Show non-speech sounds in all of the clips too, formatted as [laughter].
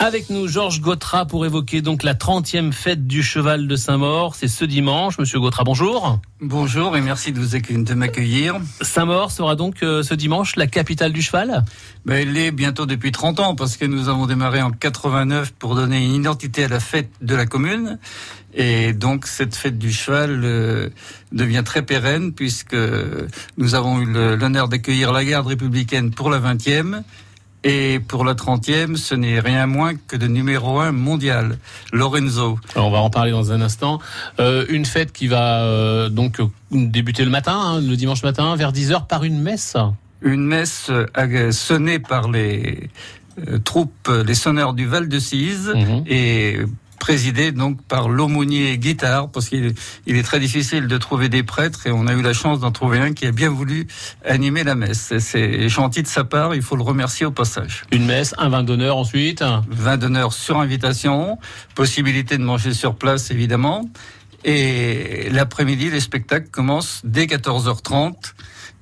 Avec nous, Georges Gautrat pour évoquer donc la 30e fête du cheval de Saint-Maur. C'est ce dimanche. Monsieur Gautrat, bonjour. Bonjour et merci de, vous de m'accueillir. Saint-Maur sera donc euh, ce dimanche la capitale du cheval? Ben, Elle l'est bientôt depuis 30 ans parce que nous avons démarré en 89 pour donner une identité à la fête de la commune. Et donc cette fête du cheval euh, devient très pérenne puisque nous avons eu l'honneur d'accueillir la garde républicaine pour la 20e et pour la 30e, ce n'est rien moins que de numéro 1 mondial, Lorenzo. on va en parler dans un instant. Euh, une fête qui va euh, donc débuter le matin, hein, le dimanche matin, vers 10h, par une messe. Une messe euh, sonnée par les troupes, les sonneurs du Val de Cise, mhm. et présidé donc par l'aumônier guitare, parce qu'il il est très difficile de trouver des prêtres, et on a eu la chance d'en trouver un qui a bien voulu animer la messe. C'est gentil de sa part, il faut le remercier au passage. Une messe, un vin d'honneur ensuite Vin d'honneur sur invitation, possibilité de manger sur place évidemment, et l'après-midi, les spectacles commencent dès 14h30,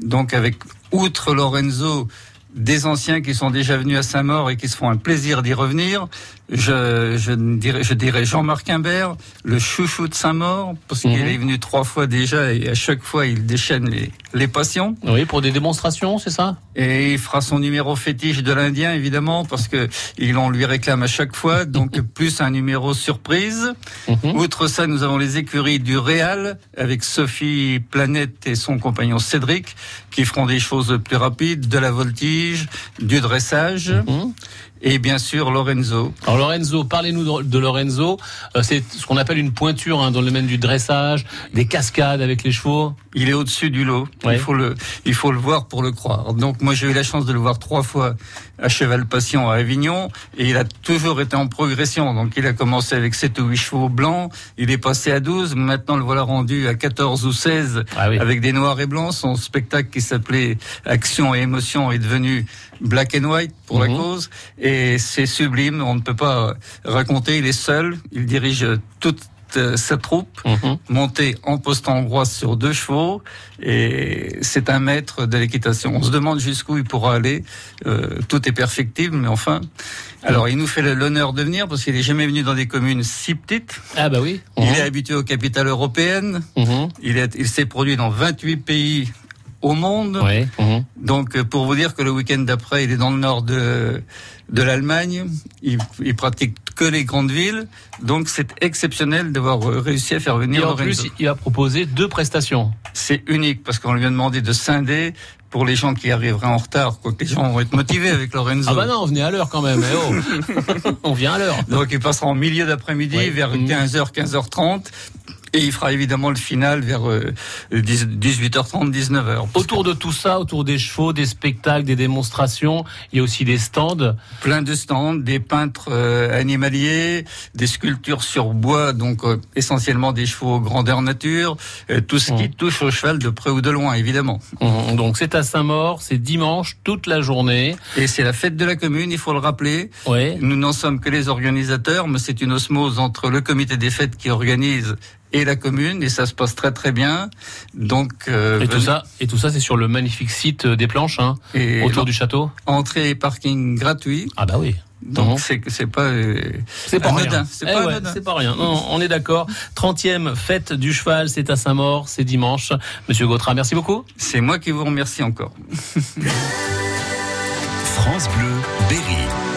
donc avec, outre Lorenzo, des anciens qui sont déjà venus à Saint-Maur et qui se font un plaisir d'y revenir. Je, je dirais, je dirais Jean-Marc Imbert, le chouchou de Saint-Maur, parce qu'il mhm. est venu trois fois déjà et à chaque fois il déchaîne les, les passions. Oui, pour des démonstrations, c'est ça? Et il fera son numéro fétiche de l'Indien, évidemment, parce que il, on lui réclame à chaque fois, donc [laughs] plus un numéro surprise. Mhm. Outre ça, nous avons les écuries du Réal, avec Sophie Planète et son compagnon Cédric, qui feront des choses plus rapides, de la voltige, du dressage. Mhm et bien sûr Lorenzo. Alors Lorenzo, parlez-nous de Lorenzo. Euh, c'est ce qu'on appelle une pointure hein, dans le domaine du dressage, des cascades avec les chevaux. Il est au-dessus du lot. Il faut le, il faut le voir pour le croire. Donc moi j'ai eu la chance de le voir trois fois à Cheval Patient à Avignon et il a toujours été en progression. Donc il a commencé avec 7 ou 8 chevaux blancs, il est passé à 12, maintenant le voilà rendu à 14 ou 16 ah avec des noirs et blancs. Son spectacle qui s'appelait Action et émotion est devenu Black and White pour la mhm. cause et c'est sublime. On ne peut pas raconter. Il est seul. Il dirige toute euh, sa troupe, mhm. montée en poste hongroise sur deux chevaux, et c'est un maître de l'équitation. On se demande jusqu'où il pourra aller. Euh, tout est perfectible, mais enfin. Alors, il nous fait l'honneur de venir parce qu'il n'est jamais venu dans des communes si petites. Ah bah oui. Il est habitué aux capitales européennes. Mhm. Il, il s'est produit dans 28 pays au monde. Mhm. Donc, euh, pour vous dire que le week-end d'après, il est dans le nord de, de l'Allemagne. Il, il pratique que les grandes villes. Donc, c'est exceptionnel d'avoir euh, réussi à faire venir. Et en plus, il a proposé deux prestations. C'est unique parce qu'on lui a demandé de scinder pour les gens qui arriveraient en retard, quoi que les gens vont être motivés avec Lorenzo. Ah bah non, on venait à l'heure quand même. Eh oh. [laughs] on vient à l'heure. Donc il passera en milieu d'après-midi vers 15h, mhm. 15h30 et il fera évidemment le final vers 18h30, euh, 19h. Autour de tout ça, autour des chevaux, des spectacles, des démonstrations, il y a aussi des stands. Plein de stands, des peintres euh, animaliers, des sculptures sur bois, donc euh, essentiellement des chevaux grandeur nature, tout ce qui mmh. touche au cheval de près ou de loin, évidemment. Mmh. Donc c'est à Saint-Maur, c'est dimanche, toute la journée. Et c'est la fête de la commune, il faut le rappeler. Oui. Nous n'en sommes que les organisateurs, mais c'est une osmose entre le comité des fêtes qui organise et la commune et ça se passe très très bien. Donc euh, et tout ça et tout ça c'est sur le magnifique site des planches hein, autour du château. Entrée et parking gratuit. Ah bah oui. Donc c'est c'est pas euh, c'est pas rien. C'est pas, eh c'est pas rien. Non, on est d'accord. 30e fête du cheval, c'est à Saint-Maur, c'est dimanche. Monsieur Gautrat, merci beaucoup. C'est moi qui vous remercie encore. [laughs] France Bleu Berry.